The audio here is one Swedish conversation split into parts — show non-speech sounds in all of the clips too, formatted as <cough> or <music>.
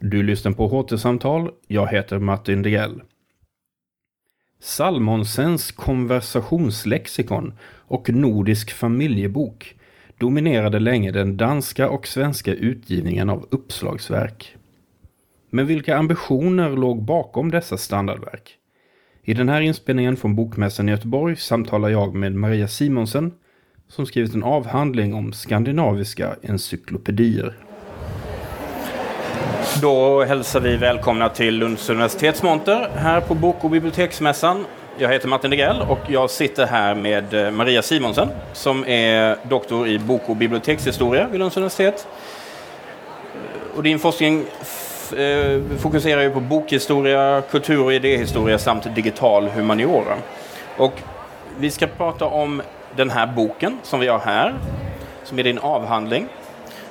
Du lyssnar på HT-samtal. Jag heter Martin Degrell. Salmonsens konversationslexikon och Nordisk familjebok dominerade länge den danska och svenska utgivningen av uppslagsverk. Men vilka ambitioner låg bakom dessa standardverk? I den här inspelningen från Bokmässan i Göteborg samtalar jag med Maria Simonsen som skrivit en avhandling om skandinaviska encyklopedier. Då hälsar vi välkomna till Lunds universitetsmonter här på Bok och biblioteksmässan. Jag heter Martin Degrell och jag sitter här med eh, Maria Simonsen som är doktor i bok och bibliotekshistoria vid Lunds universitet. Eh, och din forskning eh, fokuserar ju på bokhistoria, kultur och idéhistoria samt digital humaniora. Och vi ska prata om den här boken som vi har här, som är din avhandling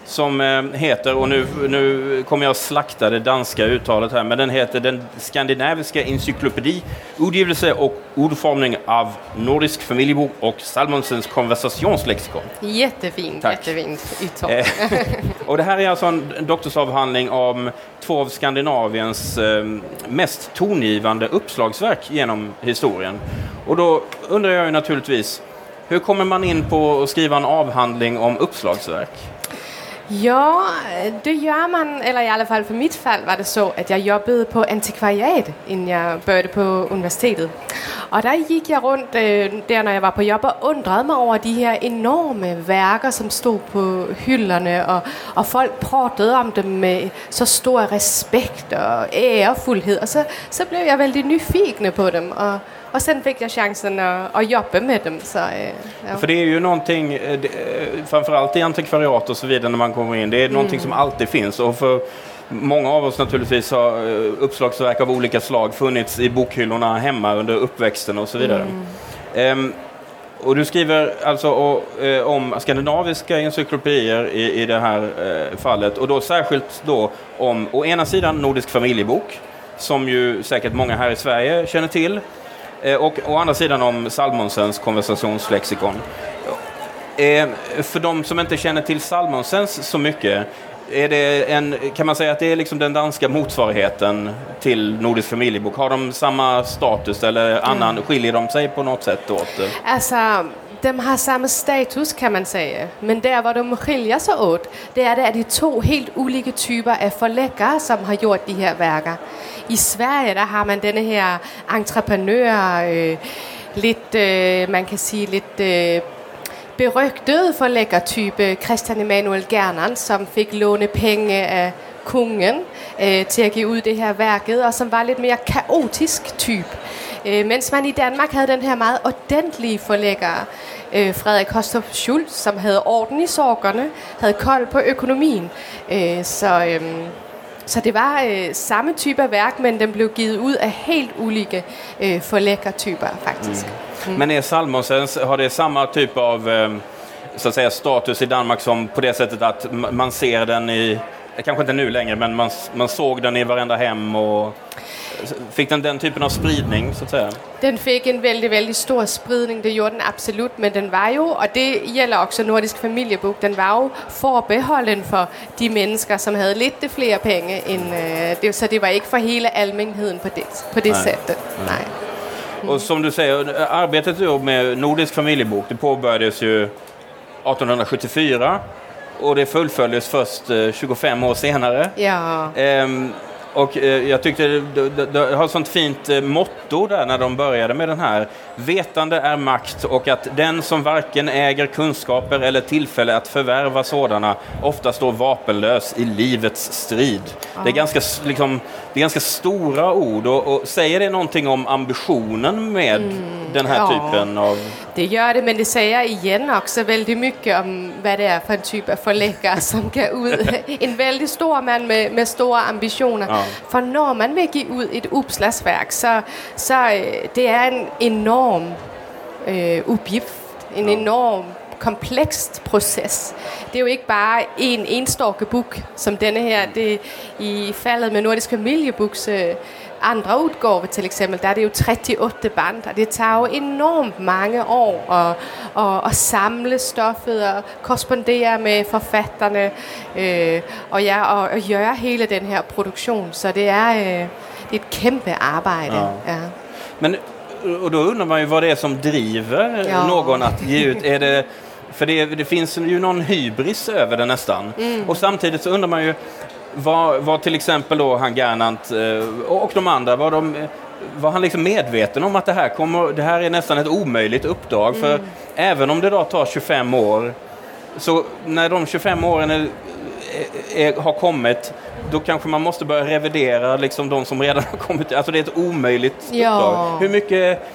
som eh, heter, och nu, nu kommer jag slakta det danska uttalet här, men den heter Den skandinaviska encyklopedi, utgivelse och ordformning av Nordisk familjebok och Salmonsens konversationslexikon. Jättefint, Tack. jättefint uttal. Eh, <laughs> och det här är alltså en doktorsavhandling om två av Skandinaviens eh, mest tongivande uppslagsverk genom historien. Och då undrar jag ju naturligtvis, hur kommer man in på att skriva en avhandling om uppslagsverk? Ja, det gör man, eller i alla fall för mitt fall var det så att jag jobbade på antikvariat innan jag började på universitetet. Och där gick jag runt eh, där när jag var på jobb och undrade mig över de här enorma verken som stod på hyllorna och, och folk pratade om dem med så stor respekt och ärefullhet. Och så, så blev jag väldigt nyfiken på dem. Och, och sen fick jag chansen att, att jobba med dem. Så, eh, ja. För det är ju någonting, eh, eh, framförallt i antikvariat och så vidare när man kommer in, det är någonting mm. som alltid finns. Och för Många av oss naturligtvis har uppslagsverk av olika slag funnits i bokhyllorna hemma under uppväxten och så vidare. Mm. Um, och du skriver alltså och, eh, om skandinaviska encyklopedier i, i det här eh, fallet och då särskilt då om å ena sidan Nordisk familjebok som ju säkert många här i Sverige känner till och å andra sidan om Salmonsens konversationslexikon. Eh, för de som inte känner till Salmonsens så mycket, är det en, kan man säga att det är liksom den danska motsvarigheten till Nordisk familjebok? Har de samma status eller annan, mm. skiljer de sig på något sätt åt? Alltså, de har samma status kan man säga, men där var de skiljer sig åt, det är det att det är två helt olika typer av förläggare som har gjort de här verken. I Sverige där har man den här entreprenör, øh, lite, øh, man kan säga lite øh, berygtede forlæggertype Christian Emanuel Gernan, som fick låna pengar av kungen øh, till att ge ut det här verket och som var lite mer kaotisk typ. Øh, mens man i Danmark havde den her meget ordentlige forlægger, øh, Frederik Hostrup Schultz, som havde orden i sorgerne, havde kold på økonomien. Øh, så, øh, så det var øh, samme type af værk, men den blev givet ud af helt olika øh, forlæggertyper faktisk. Mm. Mm. Men är Salmonsens, har det samma typ av eh, så att säga, status i Danmark som på det sättet att man ser den i kanske inte nu längre, men man, man såg den i varenda hem och Fick den den typen av spridning så att säga? Den fick en väldigt, väldigt stor spridning, det gjorde den absolut, men den var ju, och det gäller också Nordisk familjebok, den var ju förbehållen för de människor som hade lite fler pengar än, øh, det, så det var inte för hela allmänheten på det, på det Nej. sättet. Nej. Nej. Mm. Och som du säger, arbetet med Nordisk familjebok, det påbörjades ju 1874 och det fullföljdes först 25 eh, år senare. Ja. Och eh, jag tyckte det, det, det har ett sånt fint eh, motto där när de började med den här. Vetande är makt och att den som varken äger kunskaper eller tillfälle att förvärva sådana ofta står vapenlös i livets strid. Ja. Det, är ganska, liksom, det är ganska stora ord och, och säger det någonting om ambitionen med mm, den här ja, typen av... Det gör det, men det säger igen också väldigt mycket om vad det är för en typ av förläggare som kan ut. <laughs> En väldigt stor man med, med stora ambitioner. Ja. För när man vill ge ut ett uppslagsverk så, så øh, det är en enorm eh, uppgift, en enorm komplekst proces. Det er jo ikke bare en enstokkebuk, som denne her. Det, I faldet med Nordisk Familiebuks øh, andre udgave til eksempel, der er det jo 38 band, og det tager jo enormt mange år at, at, at samle stoffet og korrespondere med forfatterne øh, og, ja, og, og gøre hele den her produktion. Så det er, øh, det er et kæmpe arbejde. Ja. Ja. Men, och då undrar man ju vad det är som driver Ja. någon att ge ut. Är det, för det, det finns ju någon hybris över det nästan. Mm. Och samtidigt så undrar man ju vad, vad till exempel då han Gernandt eh, och de andra, var, de, eh, var han liksom medveten om att det här, kommer, det här är nästan ett omöjligt uppdrag? Mm. För även om det då tar 25 år, så när de 25 åren är, är, har kommit, då kanske man måste börja revidera liksom de som redan har kommit. Alltså det är ett omöjligt Ja. uppdrag. Hur mycket,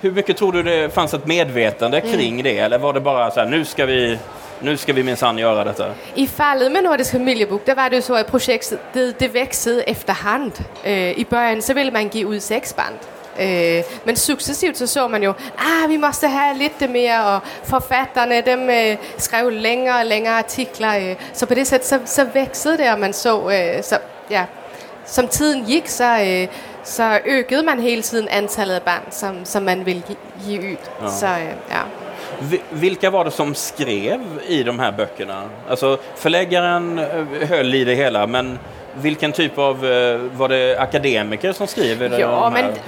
hur mycket tror du det fanns ett medvetande kring det? Eller var det bara så här, nu ska vi, nu ska vi minsann göra detta? I faldet med Nordisk Familiebok, der var det så, at projektet det, det vækstede efterhand. Øh, I början så ville man give ud seks band. Øh, men successivt så så man jo, ah, vi måste have lidt mere, og forfatterne, dem øh, skrev længere og længere artikler. Øh, så på det sæt, så, så vækstede det, og man så, øh, så ja, som tiden gik, så, så økede man hele tiden antallet af band, som, som man ville give ud. Ja. Så øh, ja. Vi- Vilka var det som skrev i de här böckerna? Alltså förläggaren eh, höll i det hela, men vilken typ av, eh, var det akademiker som skriver här?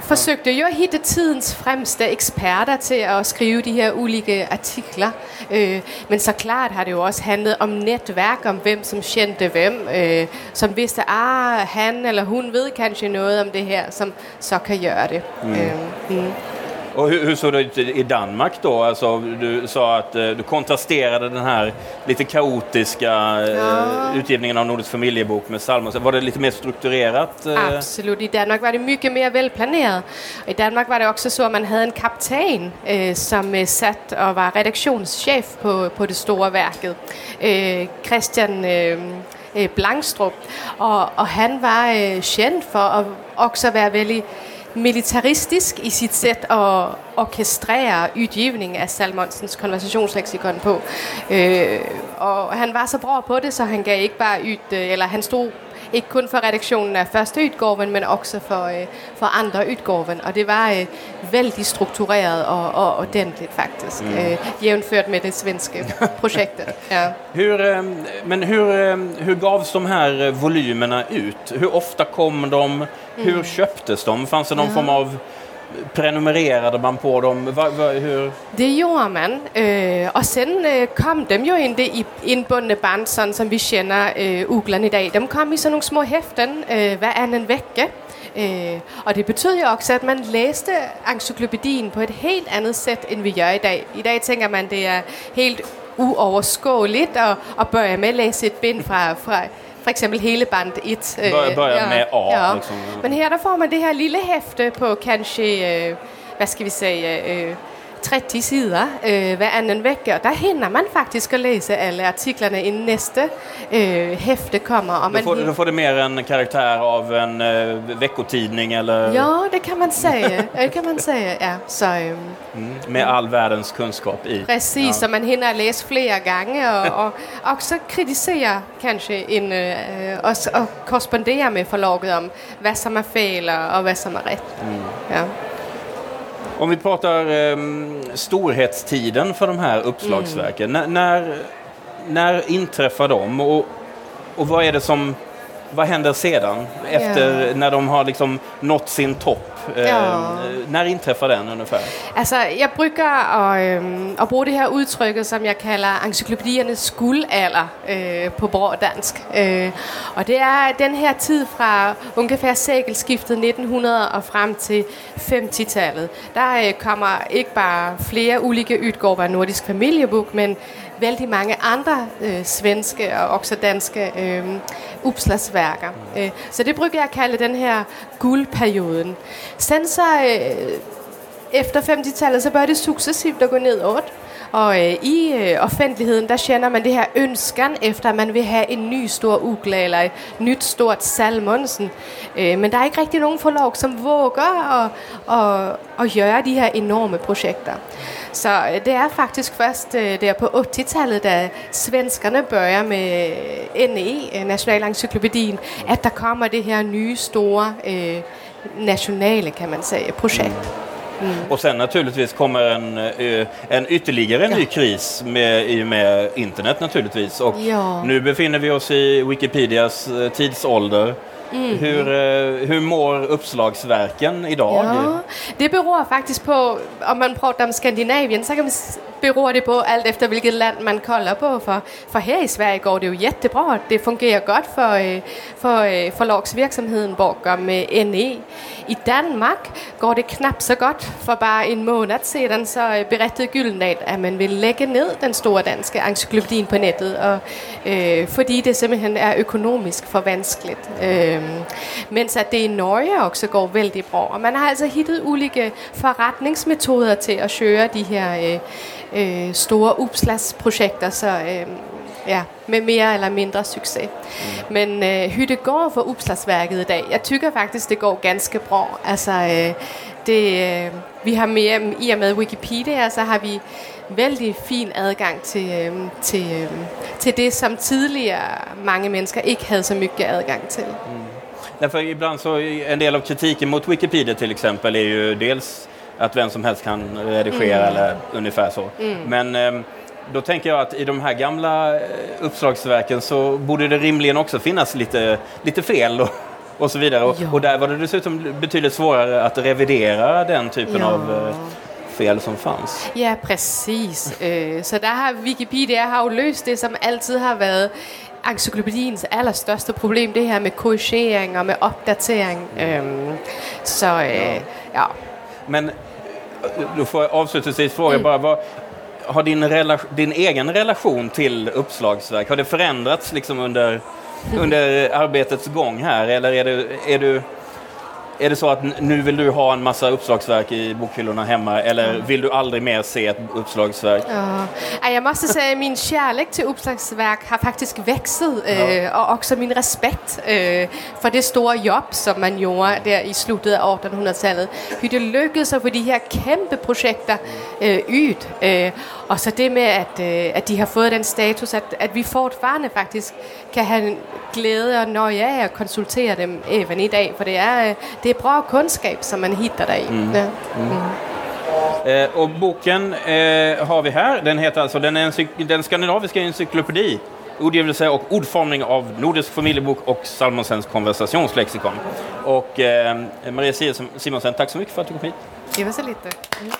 forsøgte jo at hitte tidens fremste eksperter til at skrive de her ulike artikler. Øh, men så klart har det jo også handlet om netværk, om hvem som kendte hvem, øh, som vidste, ah, han eller hun ved kanskje noget om det her, som så kan gøre det. Mm. Mm. Och hur, hur såg det ut i Danmark då? Alltså, du sa att eh, du kontrasterade den här lite kaotiska eh, Ja. utgivningen av Nordisk familjebok med Salmon. Var det lite mer strukturerat? eh? Absolut. I Danmark var det mycket mere velplaneret. Og I Danmark var det også så, at man havde en kaptajn, øh, som øh, sat og var redaktionschef på, på det store værket. Øh, Christian øh, Blangstrup. Og, og han var øh, kendt for at også være veldig militaristisk i sitt sätt att orkestrera utgivningen av Salmonsens konversationslexikon på. Øh, han var så bra på det, så han gav inte bara ut... Øh, eller han stod ikke kun for redaktionen af første udgaven, men også for, øh, for andre udgaven. Og det var øh, vældig struktureret og, og ordentligt faktisk, mm. øh, jævnført med det svenske <laughs> projektet. Ja. Hur, eh, men hur, eh, hur gavs de här eh, volymerna ut? Hur ofta kom de? Hur Mm. köptes de? Fanns det någon form av prenumererade man på dem? Va, va, hur? Det gjorde man, Eh, och sen eh, kom de ju inte i inbundna band, som vi känner eh, Ugglan i dag. Kom i sådana små häften eh, varannan vecka. Eh, och det betyder jo også, man läste encyklopedin på ett helt annat sätt än vi gör i dag. I dag tænker man, det är helt oöverskådligt att börja med att läsa ett bind från, från for eksempel hele band 1. øh, Börja- börja med A, liksom. Men der får man det her lille hæfte på kanskje, øh, hvad skal vi sige, øh, 30 sider øh, hver anden vecka. Og der hinder man faktisk at læse alle artiklerne inden næste øh, hæfte kommer. Og Då får, då får det mer en karaktär av en eh, veckotidning eller Ja, det kan man säga. Det kan man säga, ja. Så mm, med all världens kunskap i. præcis, Ja. så man hinder at læse flere gange, og, <laughs> og også kritisere kanskje en, øh, og, og korrespondere med forlaget om, hvad som er fel og hvad som er ret. Ja. Om vi pratar eh, storhetstiden för de här uppslagsverken. N- när, när inträffar de och, och vad är det som vad händer sedan? Efter Ja. när de har liksom nått sin topp? Eh, Ja. När inträffar den ungefär? Altså, jeg brygger at, øhm, at bruge det her udtrykket, som jeg kalder encyklopædiernes guldalder øh, på bror dansk. Øh, og det er den her tid fra ungefær sækelskiftet 1900 og frem til 50-tallet. Der øh, kommer ikke bare flere ulike udgaver af Nordisk Familiebok, men vældig mange andre øh, svenske og også danske øh, opslagsværker. Øh, så det brukar jeg kalla kalde den her guldperioden. Sen så øh, efter 50-tallet, så började det successivt at gå nedåt. Og øh, i øh, offentligheden, der känner man det her ønsken efter, at man vil have en ny stor uggla eller et nyt stort Salmonsen. Øh, men der er ikke rigtig nogen forlag, som våger at, at, at gøre de her enorme projekter. Så øh, det är faktiskt först øh, där på 80-talet, da svenskarna börjar med NE, øh, Nationalencyklopedin, att det kommer det här nya stora eh, nationella, kan man säga, projekt. Mm. Och sen naturligtvis kommer en, eh, en ytterligare ja. ny kris med, i och med internet naturligtvis. Och ja. nu befinner vi oss i Wikipedias eh, tidsålder. Mm. Hur, eh, hur mår uppslagsverken idag? Ja, det beror faktiskt på, om man pratar om Skandinavien så kan man beror det på allt efter vilket land man kollar på. För, för här i Sverige går det ju jättebra. Det fungerar gott för, øh, för øh, förlagsverksamheten bakom NE. I Danmark går det knappt så gott. För bara en månad sedan så øh, berättade Gyldendal att man vill lägga ner den stora danska encyklopedin på nätet. Och, äh, för det simpelthen är ekonomiskt för vanskligt. Äh, men att det i Norge också går väldigt bra. Och man har alltså hittat olika förrättningsmetoder till att köra de här äh, øh, store uppslagsprojekter, så øh, ja, med mer eller mindre succé. Mm. Men øh, hur det går för uppslagsverket idag, jag tycker faktiskt det går ganska bra. Alltså, øh, det, øh, vi har med, i och med Wikipedia så har vi väldigt fin adgang till, øh, till, øh, till det som tidigare många människor inte hade så mycket adgang till. Mm. Därför ibland så en del av kritiken mot Wikipedia till exempel är ju dels att vem som helst kan redigera mm. eller ungefär så. Mm. Men ehm, då tänker jag att i de här gamla eh, uppslagsverken så borde det rimligen också finnas lite, lite fel och, och så vidare. Och, ja. och där var det dessutom betydligt svårare att revidera den typen ja. av eh, fel som fanns. Ja, precis. Øh, så där har Wikipedia har ju löst det som alltid har varit encyklopedins allra största problem, det här med korrigering och med uppdatering. Så ja. ja. Men då får jag avslutningsvis fråga mm. bara, vad, har din, din egen relation till uppslagsverk, har det förändrats liksom under, under arbetets gång här eller är, det, är du är det så att nu vill du ha en massa uppslagsverk i bokhyllorna hemma eller mm. vill du aldrig mer se ett uppslagsverk? Ja. Jag måste säga att min kärlek till uppslagsverk har faktiskt växt ja. och också min respekt för det stora jobb som man gjorde där i slutet av 1800-talet. Hur det lyckades att få de här kämpeprojekten ut. Och så det med att, att de har fått den status att, att vi fortfarande faktiskt kan ha glädje och nöje av att konsultera dem även idag. För det är, det är bra kunskap som man hittar där mm. Ja. Mm. Eh, och boken eh, har vi här. Den heter alltså Den, encyk den skandinaviska encyklopedi ordgivelse och ordformning av Nordisk familjebok och Salmonsens konversationslexikon. Och eh, Maria Simonsen, tack så mycket för att du kom hit. Det var så lite. Mm.